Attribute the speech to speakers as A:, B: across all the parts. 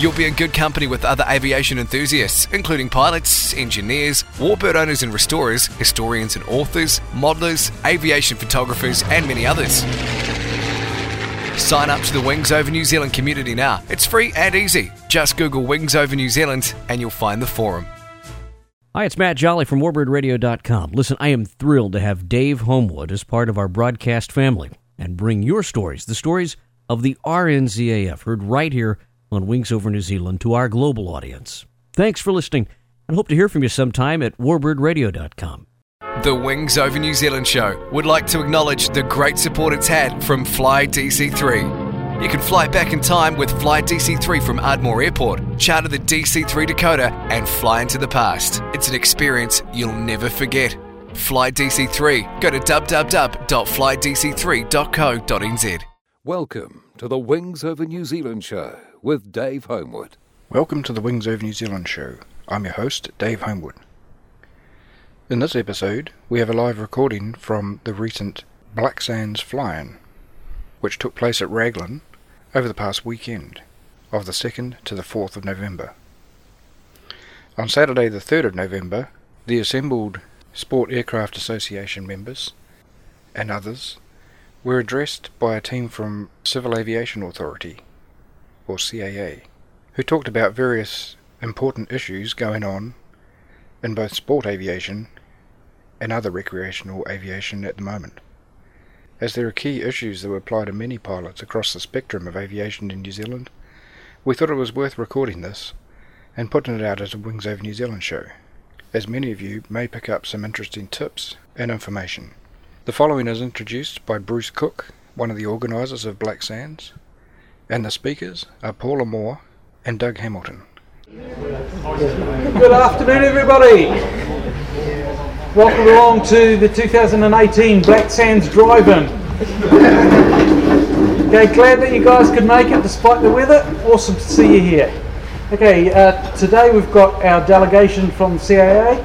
A: You'll be in good company with other aviation enthusiasts, including pilots, engineers, warbird owners and restorers, historians and authors, modelers, aviation photographers, and many others. Sign up to the Wings Over New Zealand community now. It's free and easy. Just Google Wings Over New Zealand and you'll find the forum.
B: Hi, it's Matt Jolly from Warbirdradio.com. Listen, I am thrilled to have Dave Homewood as part of our broadcast family and bring your stories, the stories of the RNZAF, heard right here on Wings Over New Zealand to our global audience. Thanks for listening and hope to hear from you sometime at Warbirdradio.com.
A: The Wings Over New Zealand show would like to acknowledge the great support it's had from Fly DC3. You can fly back in time with Fly DC3 from Ardmore Airport, charter the DC3 Dakota, and fly into the past. It's an experience you'll never forget. Fly DC3. Go to www.flydc3.co.nz.
C: Welcome to the Wings Over New Zealand show with Dave Homewood.
D: Welcome to the Wings Over New Zealand show. I'm your host, Dave Homewood. In this episode, we have a live recording from the recent Black Sands Fly-In, which took place at Raglan over the past weekend, of the 2nd to the 4th of November. On Saturday the 3rd of November, the assembled Sport Aircraft Association members and others were addressed by a team from Civil Aviation Authority, or CAA, who talked about various important issues going on in both sport aviation and other recreational aviation at the moment. As there are key issues that apply to many pilots across the spectrum of aviation in New Zealand, we thought it was worth recording this and putting it out as a Wings Over New Zealand show, as many of you may pick up some interesting tips and information. The following is introduced by Bruce Cooke, one of the organisers of Black Sands, and the speakers are Paula Moore and Doug Hamilton.
E: Good afternoon, everybody. Welcome along to the 2018 Black Sands Drive-In. Okay, glad that you guys could make it despite the weather. Awesome to see you here. Okay, uh, today we've got our delegation from CAA.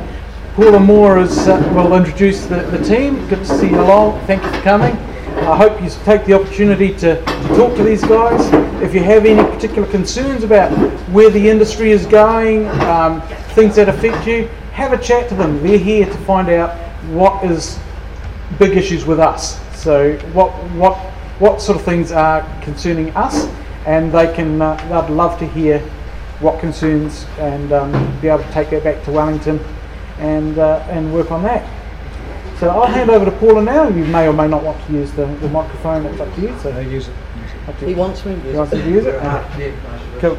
E: Paula Moore is, uh, will introduce the, the team. Good to see you along. Thank you for coming. I hope you take the opportunity to, to talk to these guys. If you have any particular concerns about where the industry is going, um, things that affect you, have a chat to them. They're here to find out what is big issues with us. So what what what sort of things are concerning us, and they can uh, they'd love to hear what concerns and um, be able to take that back to Wellington and uh, and work on that. So I'll hand over to Paula now. You may or may not want to use the, the microphone. It's up to you. So use it.
F: He wants me to use
E: You want
F: it.
E: to use it? Cool.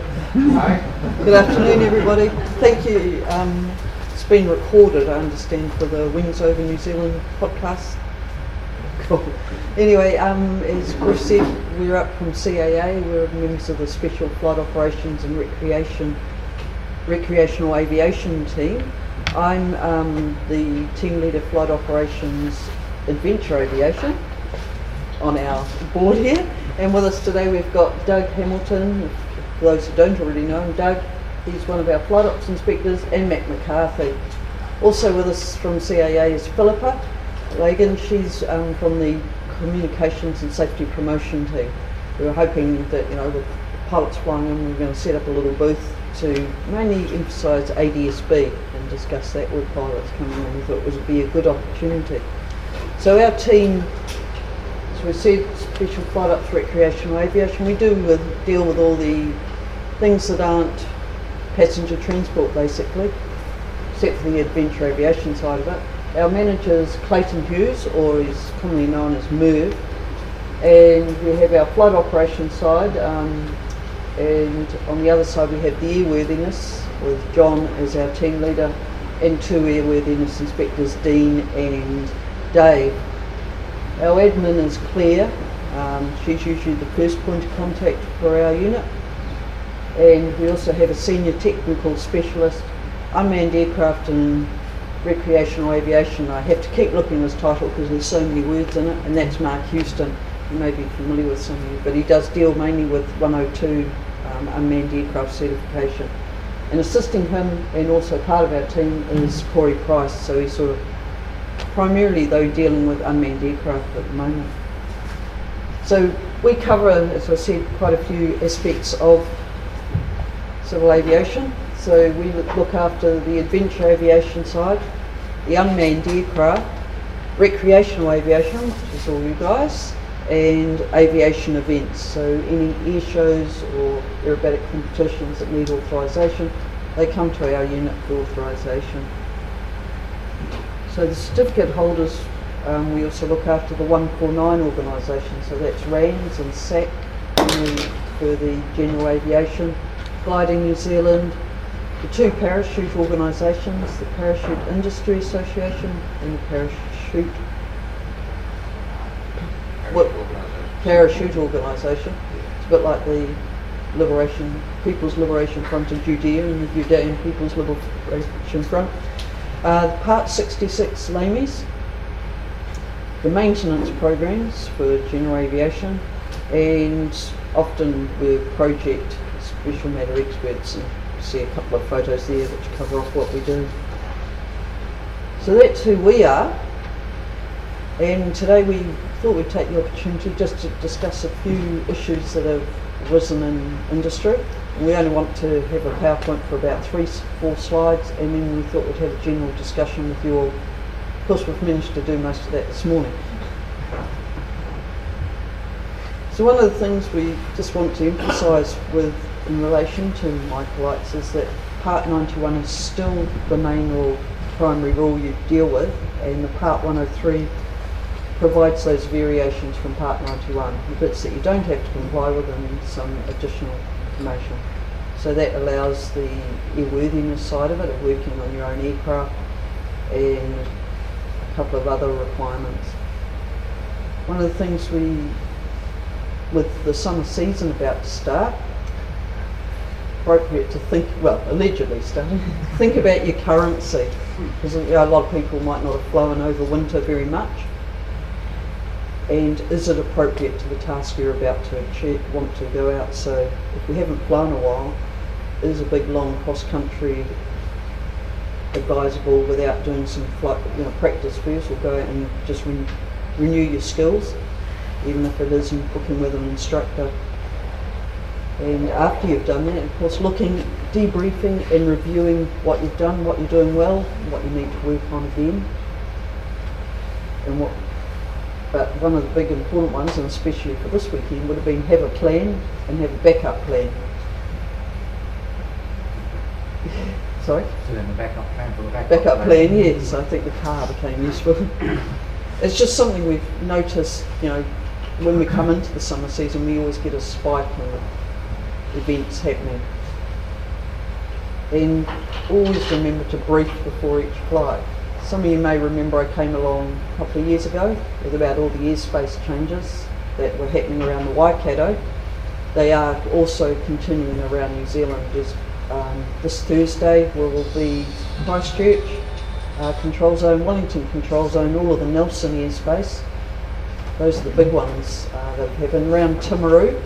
F: Good afternoon, everybody. Thank you. Um, it's been recorded, I understand, for the Wings Over New Zealand podcast. Cool. Anyway, um, as Chris said, we're up from CAA. We're members of the Special Flight Operations and Recreation Recreational Aviation team. I'm um, the team leader flight operations adventure aviation on our board here. And with us today we've got Doug Hamilton. For those who don't already know him, Doug, he's one of our flight ops inspectors, and Matt McCarthy. Also with us from CAA is Philippa Reagan. She's um, from the Communications and Safety Promotion team. We were hoping that, you know, with pilots flying in, we were going to set up a little booth to mainly emphasise ADSB and discuss that with pilots coming in. We thought it would be a good opportunity. So our team, as we said, Special Flight Ops Recreational Aviation, we do with, deal with all the things that aren't passenger transport basically, except for the adventure aviation side of it. Our manager is Clayton Hughes, or is commonly known as Merv, and we have our flight operations side, um, and on the other side we have the airworthiness with John as our team leader, and two airworthiness inspectors, Dean and Dave. Our admin is Claire. Um, she's usually the first point of contact for our unit. and we also have a senior technical specialist, unmanned aircraft and recreational aviation. I have to keep looking at his title because there's so many words in it, and that's Mark Houston. You may be familiar with some of you, but he does deal mainly with 102 um, unmanned aircraft certification. And assisting him, and also part of our team, is Corey Price. So he's sort of primarily, though, dealing with unmanned aircraft at the moment. So we cover, as I said, quite a few aspects of civil aviation. So we look after the adventure aviation side, the unmanned aircraft, recreational aviation, which is all you guys, and aviation events. So any air shows or aerobatic competitions that need authorisation, they come to our unit for authorisation. So the certificate holders, um, we also look after the 149 organisation, so that's RANZ and SAC for the general aviation, Gliding New Zealand, the two parachute organisations, the Parachute Industry Association and the Parachute what, parachute organisation. It's a bit like the Liberation People's Liberation Front of Judea and the Judean People's Liberation Front. Uh, Part 66 LAMEs, the maintenance programs for general aviation, and often we're project special matter experts and see a couple of photos there which cover off what we do. So that's who we are. And today we thought we'd take the opportunity just to discuss a few issues that have arisen in industry. We only want to have a PowerPoint for about three, four slides, and then we thought we'd have a general discussion with you all. Of course, we've managed to do most of that this morning. So one of the things we just want to emphasise with in relation to microlights is that Part 91 is still the main rule, primary rule you deal with, and the Part 103 provides those variations from Part 91, the bits that you don't have to comply with and some additional information. So that allows the airworthiness side of it, of working on your own aircraft, and a couple of other requirements. One of the things we, with the summer season about to start, appropriate to think, well, allegedly starting, think about your currency. Because you know, a lot of people might not have flown over winter very much. And is it appropriate to the task you're about to achieve, want to go out? So if we haven't flown a while, is a big long cross country advisable without doing some flight, you know, practice first or go out and just re- renew your skills, even if it is in booking with an instructor and after you've done that, of course, looking, debriefing and reviewing what you've done, what you're doing well, what you need to work on again. And what, but one of the big important ones, and especially for this weekend, would have been have a plan and have a backup plan. Sorry?
G: So then the backup plan for the backup,
F: Backup plan, yes. I think the car became useful. it's just something we've noticed, you know, when we come into the summer season, we always get a spike in events happening. And always remember to brief before each flight. Some of you may remember I came along a couple of years ago with about all the airspace changes that were happening around the Waikato. They are also continuing around New Zealand. um, this Thursday will be Christchurch uh, control zone, Wellington control zone, all of the Nelson airspace. Those are the big ones uh, that have happened around Timaru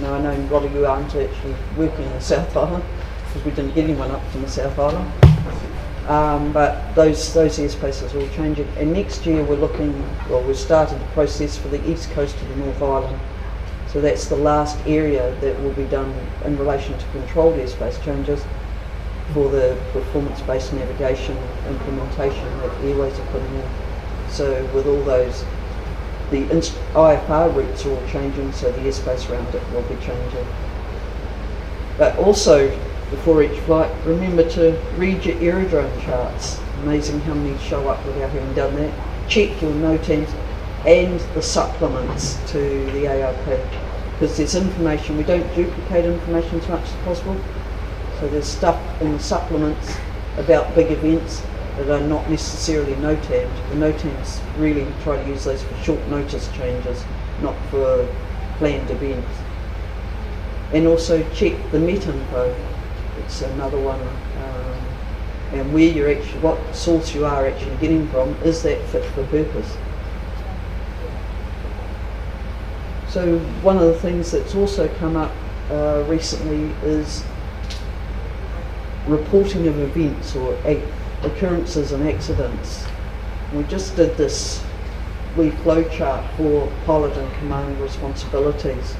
F: now I know a lot of you aren't actually working in the South Island because we didn't get anyone up from the South Island. Um, but those those airspaces are all changing. And next year we're looking, well, we've started the process for the east coast of the North Island. So that's the last area that will be done in relation to controlled airspace changes for the performance-based navigation implementation that Airways are putting in. So with all those the IFR routes are all changing, so the airspace around it will be changing. But also, before each flight, remember to read your aerodrome charts. Amazing how many show up without having done that. Check your NOTAMs and the supplements to the AIP because there's information, we don't duplicate information as much as possible. So there's stuff in the supplements about big events that are not necessarily NOTAMs. The NOTAMs really try to use those for short notice changes, not for planned events. and also check the met info. It's another one. Um, and where you're actually, what source you are actually getting from, is that fit for purpose? So one of the things that's also come up uh, recently is reporting of events or occurrences and accidents. We just did this wee flow chart for pilot and command responsibilities.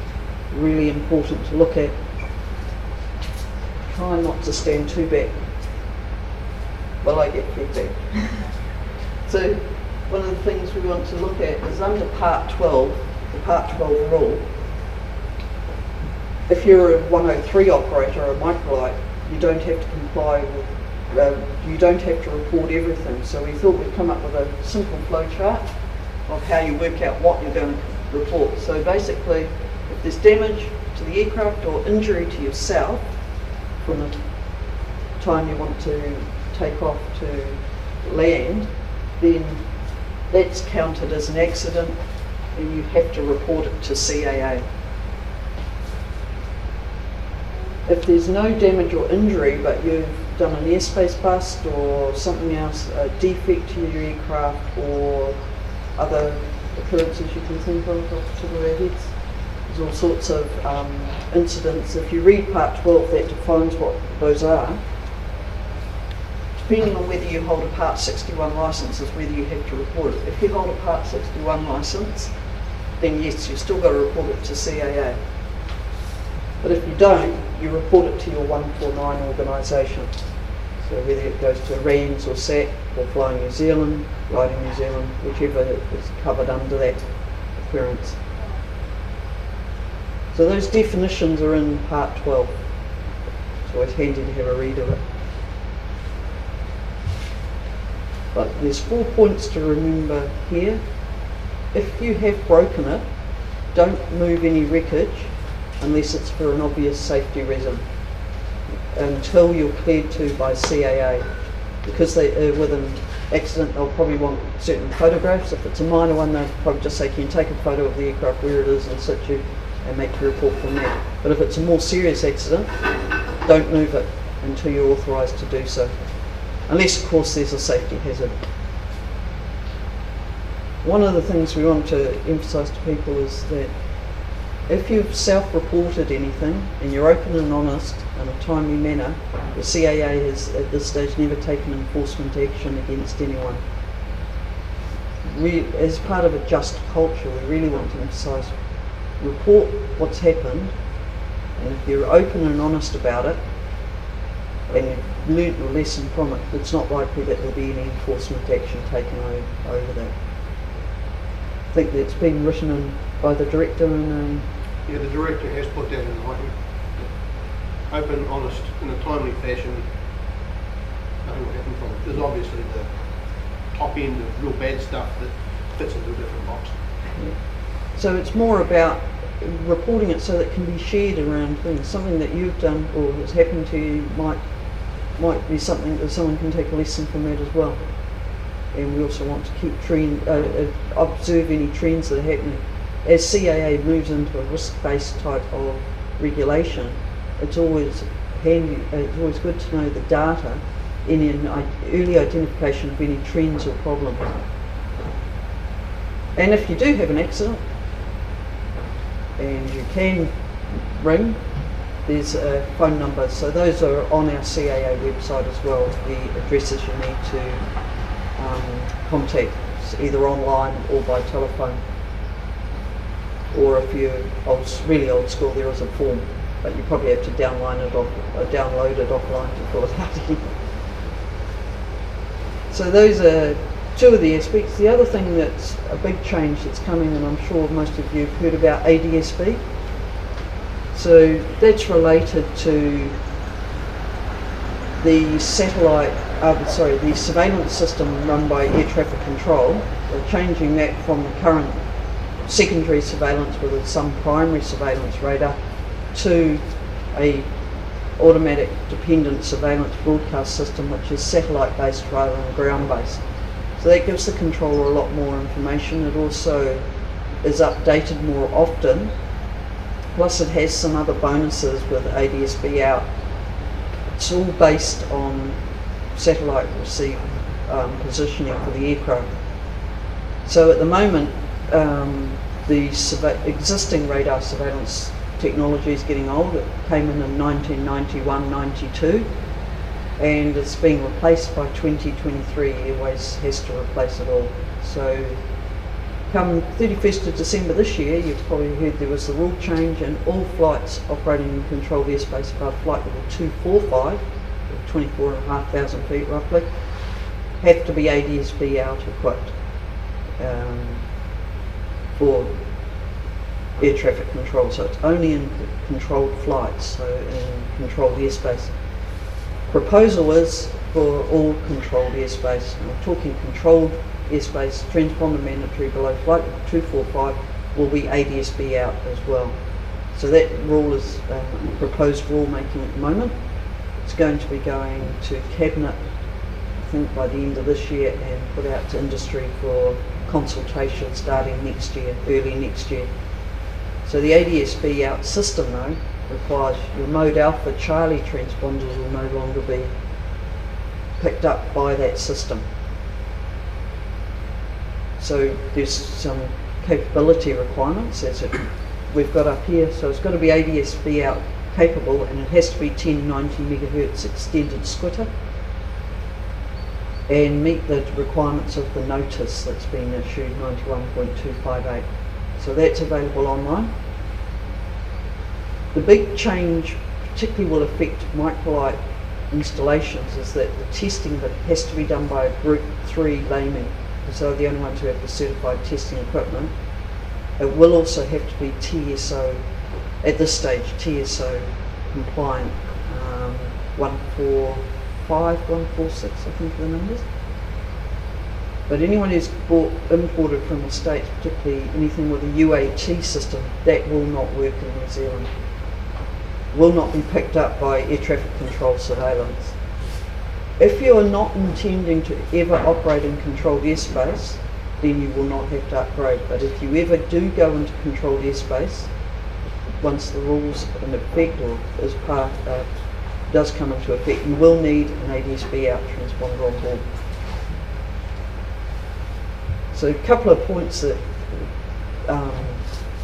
F: Really important to look at. Try not to stand too back. Well, I get feedback. so one of the things we want to look at is under Part 12, the Part 12 rule. If you're a 103 operator or a microlight, you don't have to comply with, uh, you don't have to report everything. So we thought we'd come up with a simple flow chart of how you work out what you're going to report. So basically, if there's damage to the aircraft or injury to yourself the time you want to take off to land, then that's counted as an accident and you have to report it to CAA. If there's no damage or injury, but you've done an airspace bust or something else, a defect to your aircraft or other occurrences you can think of off the top of our heads, there's all sorts of um, incidents. If you read Part 12, that defines what those are. Depending on whether you hold a Part 61 licence is whether you have to report it. If you hold a Part 61 licence, then yes, you've still got to report it to CAA. But if you don't, you report it to your 149 organisation. So whether it goes to RANZ or SAT or Flying New Zealand, Gliding New Zealand, whichever is covered under that occurrence. So those definitions are in Part 12. It's always handy to have a read of it. But there's four points to remember here. If you have broken it, don't move any wreckage unless it's for an obvious safety reason until you're cleared to by CAA. Because they, uh, with an accident, they'll probably want certain photographs. If it's a minor one, they'll probably just say, can you take a photo of the aircraft where it is in situ and make your report from there. But if it's a more serious accident, don't move it until you're authorised to do so. Unless, of course, there's a safety hazard. One of the things we want to emphasise to people is that if you've self-reported anything and you're open and honest in a timely manner, the CAA has at this stage never taken enforcement action against anyone. We, as part of a just culture, we really want to emphasise report what's happened, and if you're open and honest about it, and you've learnt your lesson from it, it's not likely that there'll be any enforcement action taken over that. I think that's been written in by the director in um,
H: Yeah, the director has put that in writing. Open, honest, in a timely fashion, nothing will happen from it. There's obviously the top end of real bad stuff that fits into a different box.
F: So it's more about reporting it so that it can be shared around things. Something that you've done or has happened to you might might be something that someone can take a lesson from that as well. And we also want to keep trend, uh, uh, observe any trends that are happening. As CAA moves into a risk-based type of regulation, it's always handy. Uh, it's always good to know the data in an early identification of any trends or problems. And if you do have an accident, and you can ring, there's a phone number. So those are on our CAA website as well, the addresses you need to um, contact, either online or by telephone. Or if you're old, really old school, there is a form, but you probably have to download it, off, uh, download it offline to fill it out. So those are two of the aspects. The other thing that's a big change that's coming, and I'm sure most of you have heard about ADSB. So that's related to the satellite, uh, sorry, the surveillance system run by air traffic control. We're changing that from the current secondary surveillance with some primary surveillance radar to a automatic dependent surveillance broadcast system which is satellite based rather than ground based. So that gives the controller a lot more information. It also is updated more often Plus, it has some other bonuses with ADSB out. It's all based on satellite receive um, positioning for the aircraft. So at the moment, um, the existing radar surveillance technology is getting old. It came in in 1991-92 and it's being replaced by 2023. Airways has to replace it all. So come 31st of December this year, you've probably heard there was the rule change and all flights operating in controlled airspace above flight level 245, 24,500 feet roughly, have to be ADSB out equipped um, for air traffic control. So it's only in controlled flights, so in controlled airspace. Proposal is for all controlled airspace. I'm talking controlled airspace, transponder mandatory below flight 245 will be ADSB out as well. So that rule is um, proposed rulemaking at the moment. It's going to be going to cabinet, I think by the end of this year, and put out to industry for consultation starting next year, early next year. So the ADSB out system though requires your mode alpha Charlie transponders will no longer be picked up by that system. So there's some capability requirements as it we've got up here. So it's got to be ADSB out capable and it has to be 1090 megahertz extended squitter and meet the requirements of the notice that's been issued 91.258. So that's available online. The big change particularly will affect microlight installations is that the testing that has to be done by a group 3 layman because they're the only ones who have the certified testing equipment. It will also have to be TSO, at this stage, TSO compliant, um, 145, 146 I think the numbers. But anyone who's bought, imported from the States, particularly anything with a UAT system, that will not work in New Zealand. Will not be picked up by air traffic control surveillance. If you are not intending to ever operate in controlled airspace, then you will not have to upgrade. But if you ever do go into controlled airspace, once the rules in effect or as part uh, does come into effect, you will need an ADSB out transponder on board. So a couple of points that um,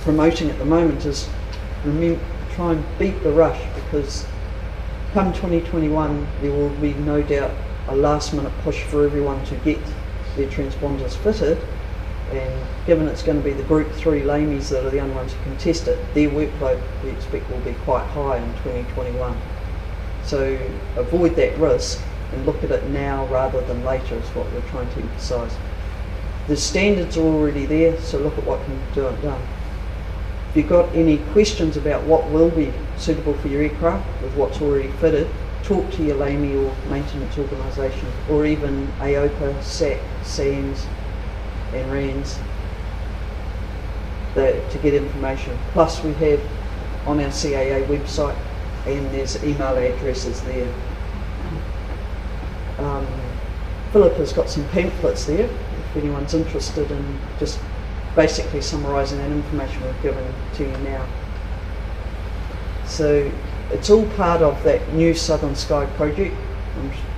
F: promoting at the moment is remember, try and beat the rush because come 2021 there will be no doubt a last minute push for everyone to get their transponders fitted and given it's going to be the group 3 LAMEs that are the only ones who can test it, their workload we expect will be quite high in 2021. So avoid that risk and look at it now rather than later is what we're trying to emphasise. The standards are already there, so look at what can be done. If you've got any questions about what will be suitable for your aircraft with what's already fitted, talk to your LAME or maintenance organisation, or even AOPA, SAC, SAANZ, and RANS the, to get information. Plus, we have on our CAA website, and there's email addresses there. Um, Philip has got some pamphlets there if anyone's interested in just basically summarising that information we've given to you now. So it's all part of that new Southern Sky project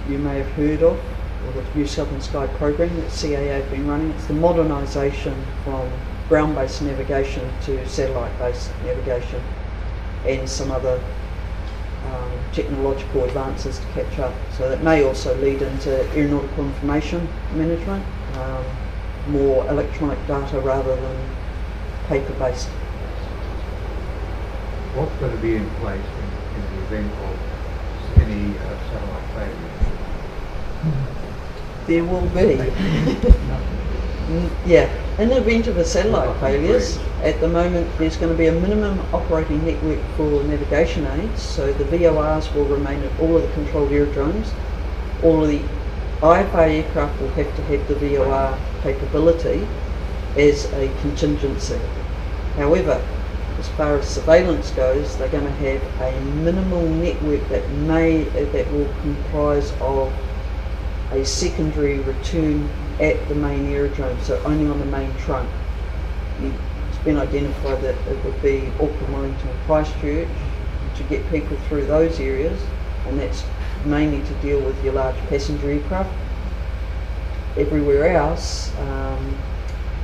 F: you may have heard of, or the new Southern Sky program that CAA have been running. It's the modernisation from ground-based navigation to satellite-based navigation and some other um, technological advances to catch up. So that may also lead into aeronautical information management, um, more electronic data rather than paper-based.
G: What's going to be in place in, in the event of any uh, satellite failure?
F: There will be. Yeah, in the event of a satellite failures, at the moment there's going to be a minimum operating network for navigation aids, so the VORs will remain at all of the controlled aerodromes. All of the IFR aircraft will have to have the VOR capability as a contingency. However, as far as surveillance goes, they're going to have a minimal network that may that will comprise of a secondary return at the main aerodrome, so only on the main trunk. It's been identified that it would be Auckland, Wellington, Christchurch to get people through those areas, and that's mainly to deal with your large passenger aircraft. Everywhere else, um,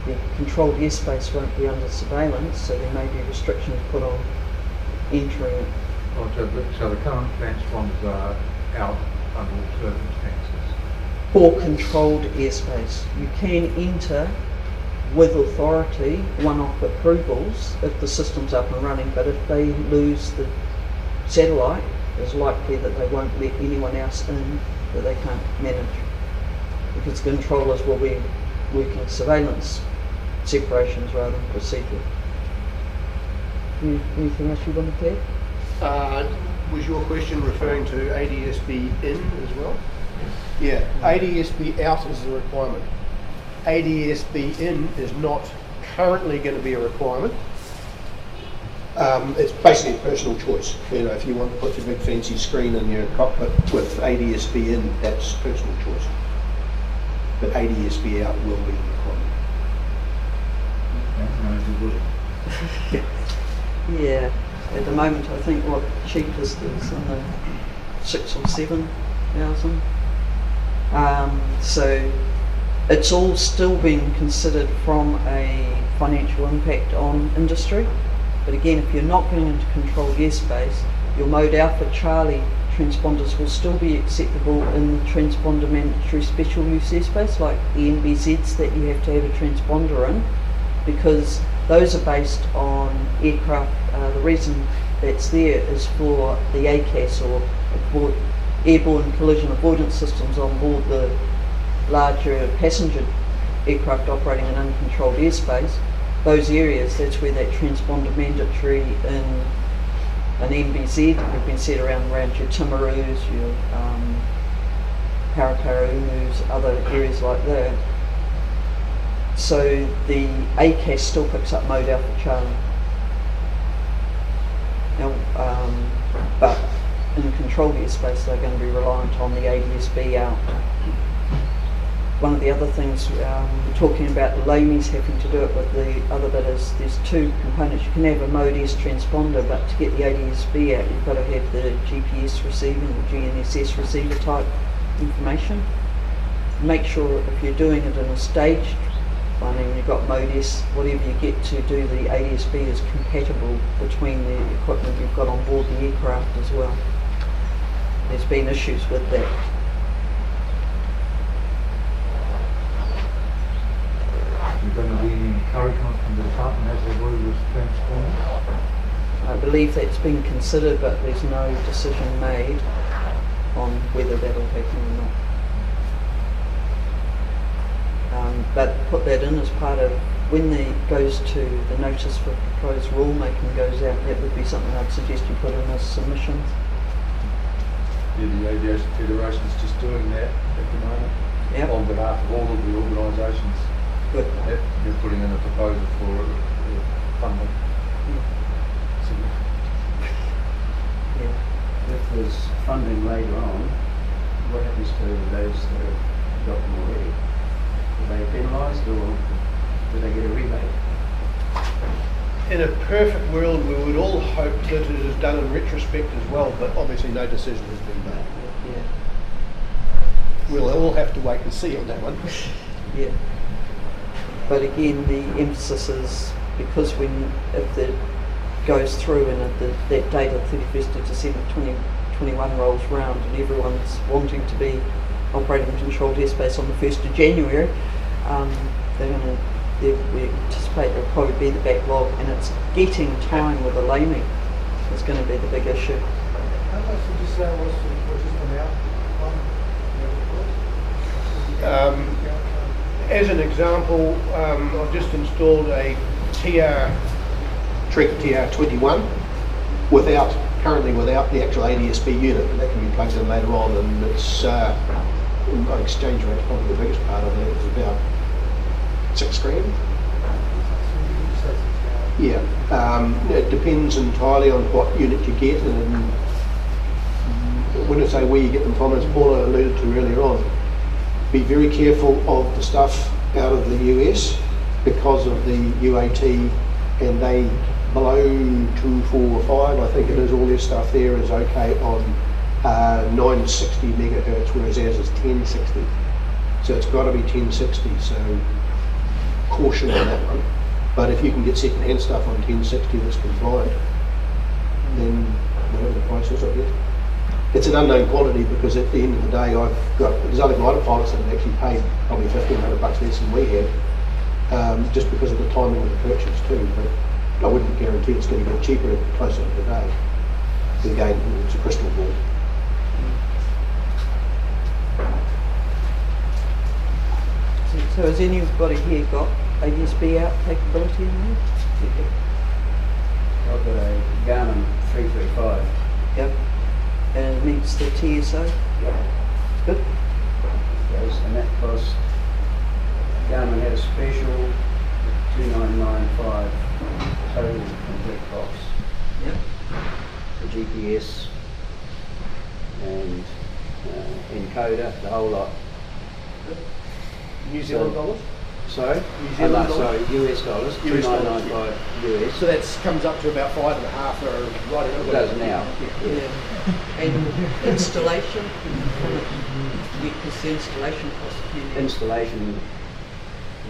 F: the controlled airspace won't be under surveillance, so there may be restrictions put on entering it.
G: Oh, so, the, so the current transponders are out under all circumstances.
F: or controlled airspace. You can enter with authority one-off approvals if the system's up and running, but if they lose the satellite, it's likely that they won't let anyone else in that they can't manage. Because the controllers will be working surveillance separations rather than procedure. Anything else you want to add?
H: Uh, was your question referring to ADSB in as well? Yeah, ADSB out is the requirement. ADSB in is not currently going to be a requirement. Um, it's basically a personal choice. You know, if you want to put your big fancy screen in your cockpit with ADSB in, that's personal choice. But ADSB out will be
G: a bullet.
F: Yeah, at the moment I think what cheapest is in the six or seven thousand. Um, so it's all still being considered from a financial impact on industry. But again, if you're not going into controlled airspace, your mode Alpha Charlie transponders will still be acceptable in transponder mandatory special use airspace, like the NBZs that you have to have a transponder in because those are based on aircraft. Uh, the reason that's there is for the ACAS or avoid, airborne collision avoidance systems on board the larger passenger aircraft operating in uncontrolled airspace. Those areas, that's where that transponder mandatory in an NBZ have been set around around your Timaru's, your um, Paraparaumus, other areas like that. So the ACAS still picks up mode alpha Charlie. Now, um, but in controlled airspace, they're going to be reliant on the ADSB out. One of the other things, um, we're talking about the LAMEs having to do it with the other bit is there's two components. You can have a mode S transponder, but to get the ADSB out, you've got to have the GPS receiving or GNSS receiver type information. Make sure if you're doing it in a staged running, you've got mode S, whatever you get to do the ADSB is compatible between the equipment you've got on board the aircraft as well. There's been issues with that.
G: Is there going to be any encouragement from the department as they were with transponders?
F: I believe that's been considered, but there's no decision made on whether that'll happen or not. Um, but put that in as part of when the goes to the notice for proposed rulemaking goes out. That would be something I'd suggest you put in as submissions.
I: Yeah, the Aviation Federation's just doing that at the moment
F: Yep.
I: on behalf of all of the organisations.
F: Good.
I: Yep, They're putting in a proposal for uh, funding. So,
F: Yeah.
J: If there's funding later on, what happens to those that have got them already? Are they penalised or do they get a rebate?
H: In a perfect world, we would all hope that it is done in retrospect as well, but obviously no decision has been made.
F: Yeah.
H: We'll all have to wait and see on that one.
F: Yeah. But again, the emphasis is because when if it goes through and the, that date of 31st of December 2021 rolls round and everyone's wanting to be operating in controlled airspace on the 1st of January, um, they're going to we anticipate there'll probably be the backlog and it's getting time with the laming is going to be the big issue.
K: How much would you say was just an out
H: Um, as an example, um, I've just installed a TR, Trig TR21 without, currently without the actual ADSB unit, but that can be plugged in later on and it's, uh, exchange rate's probably the biggest part of it, it's about six grand. Yeah, um, it depends entirely on what unit you get and when I say where you get them from, as Paula alluded to earlier on, be very careful of the stuff out of the US because of the UAT and they four, five, I think it is. All their stuff there is okay on uh, 960 megahertz, whereas ours is 1060. So it's got to be 1060. So caution on that one. But if you can get second-hand stuff on 1060 that's compliant, then whatever the price is, I guess. It's an unknown quantity because at the end of the day, I've got there's other glider pilots that have actually paid probably 1500 bucks less than we have, um, just because of the timing of the purchase too. But I wouldn't guarantee it's going to get cheaper at the closer to the day. But again, it's a crystal ball.
F: So, so has anybody here got a USB out capability in there?
J: I've got a Garmin 335.
F: Yep. And it meets the TSO?
J: Yep.
F: Good.
J: Yes, and that cost, Garmin had a special 2995 total complete box.
F: Yep.
J: The GPS and uh, encoder, the whole lot.
K: New Zealand dollars?
J: Sorry?
K: New
J: Oh,
K: Zealand
J: no,
K: dollars?
J: sorry, US dollars,
K: US dollars,
J: 2995 US.
K: So that comes up to about five and a half or right
J: It does now.
F: Yeah. And installation? Because the installation cost? a few years.
J: Installation,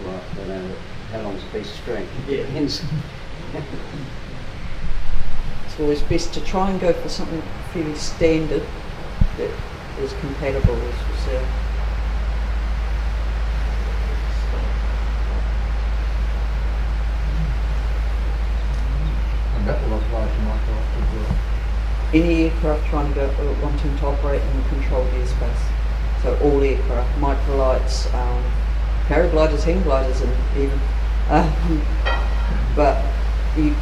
J: well, I don't know, how long's a piece of string?
K: Yeah.
J: Ins-
F: It's always best to try and go for something fairly standard that is compatible with you say.
I: And that will apply to Microsoft as well.
F: Any aircraft trying to go, uh, wanting to operate in controlled airspace. So all aircraft, microlights, um, paragliders, hang gliders and even. Um, but you,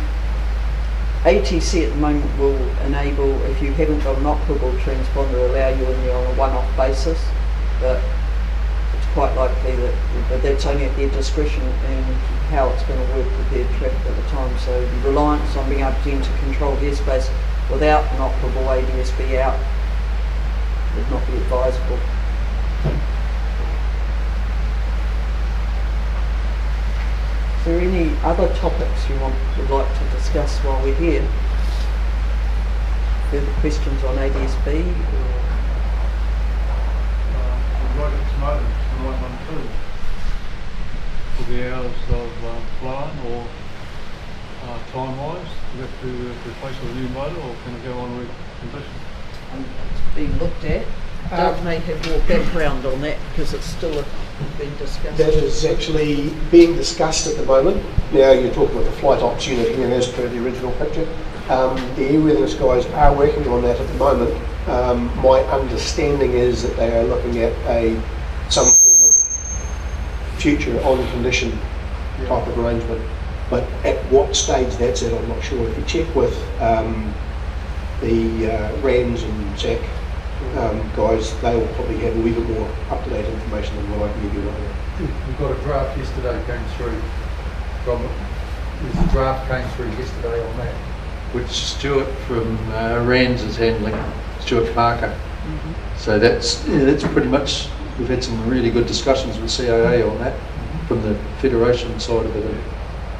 F: ATC at the moment will enable, if you haven't got an operable transponder, allow you in there on a one-off basis. But it's quite likely that but that's only at their discretion and how it's going to work with their traffic at the time. So the reliance on being able to enter controlled airspace without an operable ADSB out would not be advisable. Is there any other topics you want would like to discuss while we're here? Further questions on ADSB? Or?
G: Uh, right. For the hours of um, flying or uh, time-wise, do we have to uh, replace with a new motor or can it go on recondition?
F: It's being looked at. Doug
H: Um,
F: may have more background on that because it's still a, being discussed.
H: That is actually being discussed at the moment. Now you're talking about the flight ops unit here as per the original picture. Um, the airworthiness guys are working on that at the moment. Um, my understanding is that they are looking at a some form of future on condition type of arrangement. But at what stage that's at, I'm not sure. If you check with um, the uh, RANs and SAC um, guys, they will probably have a wee bit more up-to-date information than what I can give you right now.
I: We've got a draft yesterday came through from, there's a draft came through yesterday on that, which Stuart from uh, Rands is handling, Stuart Parker. So that's, yeah, that's pretty much, we've had some really good discussions with CAA on that from the Federation side of it.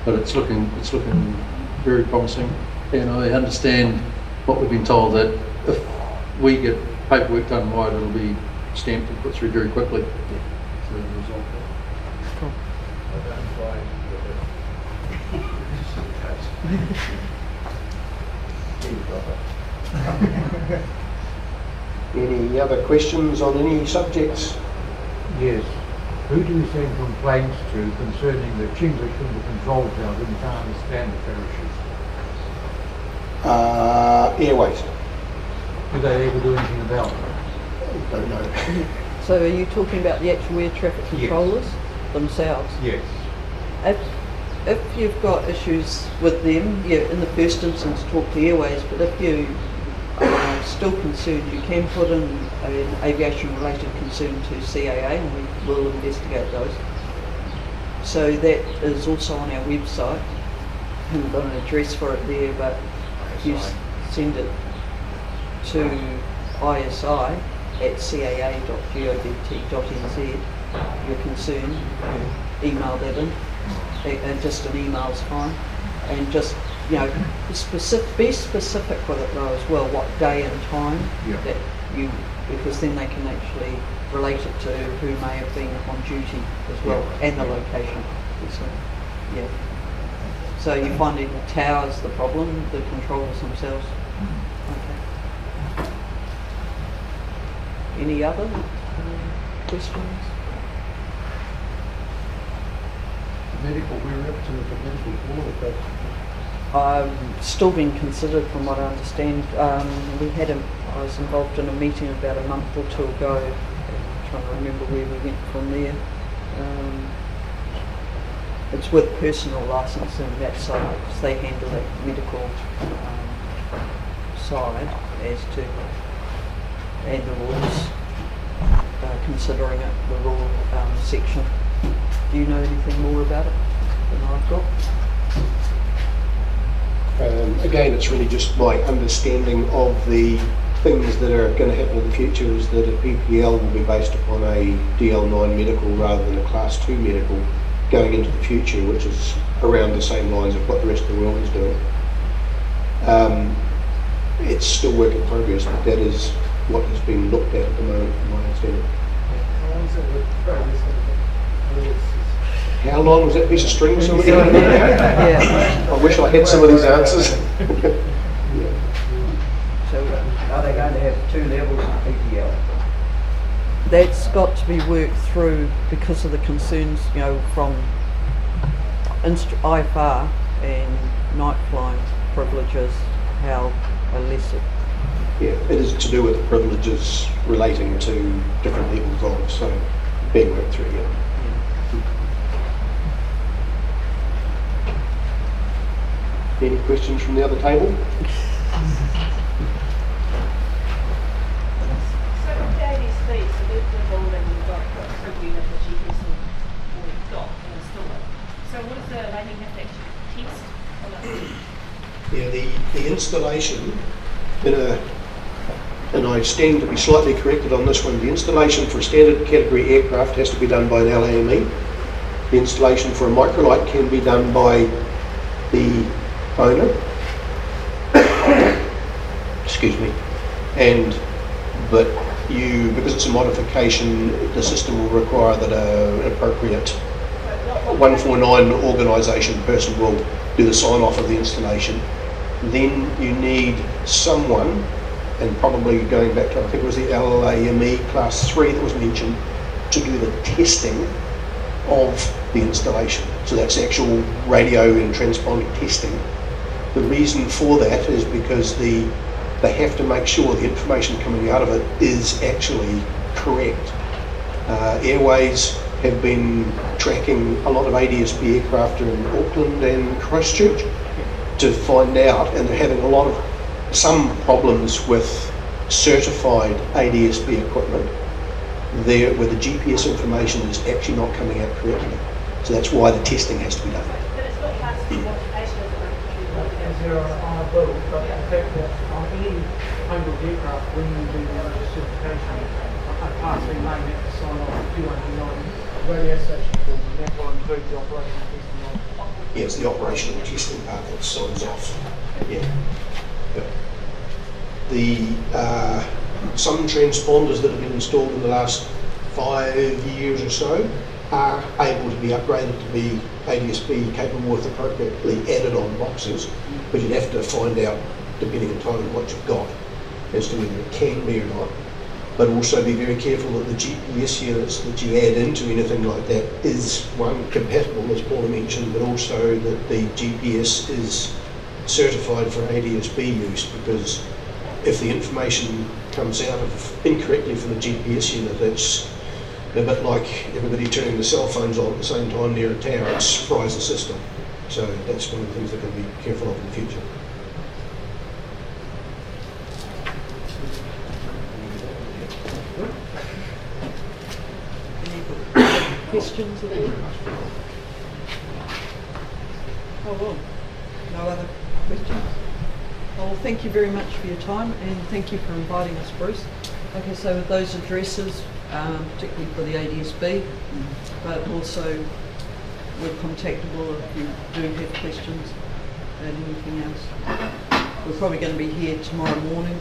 I: But it's looking, it's looking very promising. And I understand what we've been told that if we get paperwork done right, it'll be stamped and put through very quickly. So the result.
H: Any other questions on any subjects?
G: Yes. Who do you send complaints to concerning the Chinglish in the control tower who can't understand the parachute?
H: Uh, airways.
G: Do they ever do anything about it?
H: Don't know.
F: So are you talking about the actual air traffic
G: Yes.
F: controllers themselves?
G: Yes.
F: If, if you've got issues with them, yeah, in the first instance talk to Airways, but if you are still concerned, you can put in an aviation related concern to CAA and we will investigate those. So that is also on our website. I haven't got an address for it there, but if you send it to isi at caa.govt.nz, your concern, email that in. And just an email's fine. and just, you know, specific, be specific with it though as well, what day and time
I: Yeah.
F: that you, because then they can actually relate it to who may have been on duty as well,
I: Yeah.
F: and the location. So, yeah. So you're finding the towers the problem, the controllers themselves? Okay. Any other questions?
I: Medical, we're up to the medical board, but
F: Um, still being considered from what I understand. Um, we had a, I was involved in a meeting about a month or two ago. I'm trying to remember where we went from there. Um, it's with personal licensing that side, 'cause they handle that medical um, side as to, and the rules, uh, considering it, the rule um, section. Do you know anything more about it than I've got?
H: Um, again, it's really just my understanding of the things that are going to happen in the future is that a PPL will be based upon a DL9 medical rather than a Class 2 medical going into the future, which is around the same lines of what the rest of the world is doing. Um, it's still work in progress, but that is what has been looked at at the moment, from my understanding. How long was that piece of string?
F: Yeah.
H: I wish I had some of these answers.
F: So
J: Are they going to have two levels of PPL?
F: that's got to be worked through because of the concerns, you know, from inst- IFR and night flying privileges, how illicit.
H: Yeah, it is to do with privileges relating to different levels of, so being worked through, yeah. Any questions from the other table?
L: So with the ADSB, so the, the building, you've got got a Trig unit which you can sort of already got and install it. So what does the landing got something that the GPS or dot and install it. So what does the landing have to actually test on it?
H: Yeah, the, the installation in a, and I stand to be slightly corrected on this one, the installation for a standard category aircraft has to be done by an LAME. The installation for a microlight can be done by the owner. Excuse me. And, but you, because it's a modification, the system will require that a- an appropriate 149 organisation person will do the sign off of the installation. Then you need someone, and probably going back to, I think it was the LAME class 3 that was mentioned, to do the testing of the installation. So that's actual radio and transponder testing. The reason for that is because the they have to make sure the information coming out of it is actually correct. Uh, Airways have been tracking a lot of ADSB aircraft in Auckland and Christchurch to find out, and they're having a lot of some problems with certified ADSB equipment there where the GPS information is actually not coming out correctly. So that's why the testing has to be done.
L: But it's not class two modification as a
E: As there on a build, but the fact that on any homeward aircraft, when you do the certification, a class three main has to sign off two hundred nine radio station form, and that will include the operational testing.
H: Yeah, it's the operational testing part that signs off. Yeah. Yep. The, uh, some transponders that have been installed in the last five years or so are able to be upgraded to be ADSB capable with appropriately added on boxes, but you'd have to find out, depending entirely on what you've got, as to whether it can be or not. But also be very careful that the GPS units that you add into anything like that is, one, compatible, as Paula mentioned, but also that the GPS is certified for ADSB use, because if the information comes out of incorrectly from the GPS unit, that's a bit like everybody turning the cell phones on at the same time near a tower, it fries the system. So that's one of the things that we've got to be careful of in the future.
F: Questions at all? Oh, well, no other questions? Oh, well, thank you very much for your time and thank you for inviting us, Bruce. Okay, so with those addresses, um, particularly for the ADSB, but also we're contactable if you do have questions. add anything else. We're probably going to be here tomorrow morning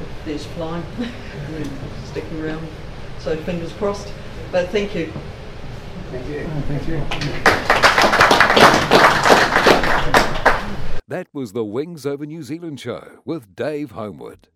F: if there's flying. We're sticking around, so fingers crossed. But thank you.
J: Thank you.
E: Thank you.
C: That was the Wings Over New Zealand show with Dave Homewood.